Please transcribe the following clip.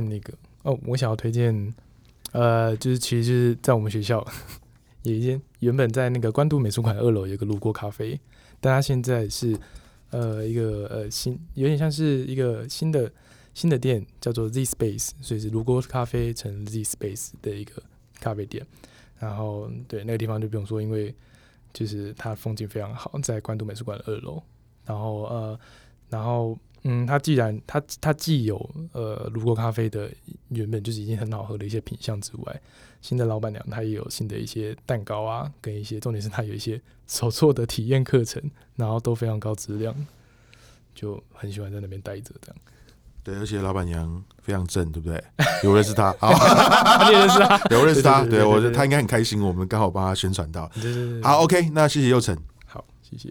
那个哦，我想要推荐，呃，就是其实就是在我们学校有一间原本在那个关渡美术馆二楼有个路过咖啡，但它现在是呃一个呃新有点像是一个新的新的店，叫做 Z Space，所以是卢沟咖啡乘 Z Space 的一个咖啡店。然后对那个地方就不用说，因为就是它风景非常好，在关渡美术馆的二楼。然后呃，然后。嗯，它既然它它既有呃卢沟咖啡的原本就是已经很好喝的一些品相之外，新的老板娘她也有新的一些蛋糕啊，跟一些重点是她有一些手作的体验课程，然后都非常高质量，就很喜欢在那边待着这样。对，而且老板娘非常正，对不对？有认识她，好，你认识她，有认识她，对我觉得她应该很开心，我们刚好帮她宣传到。对对对，好，OK，那谢谢佑成，好，谢谢。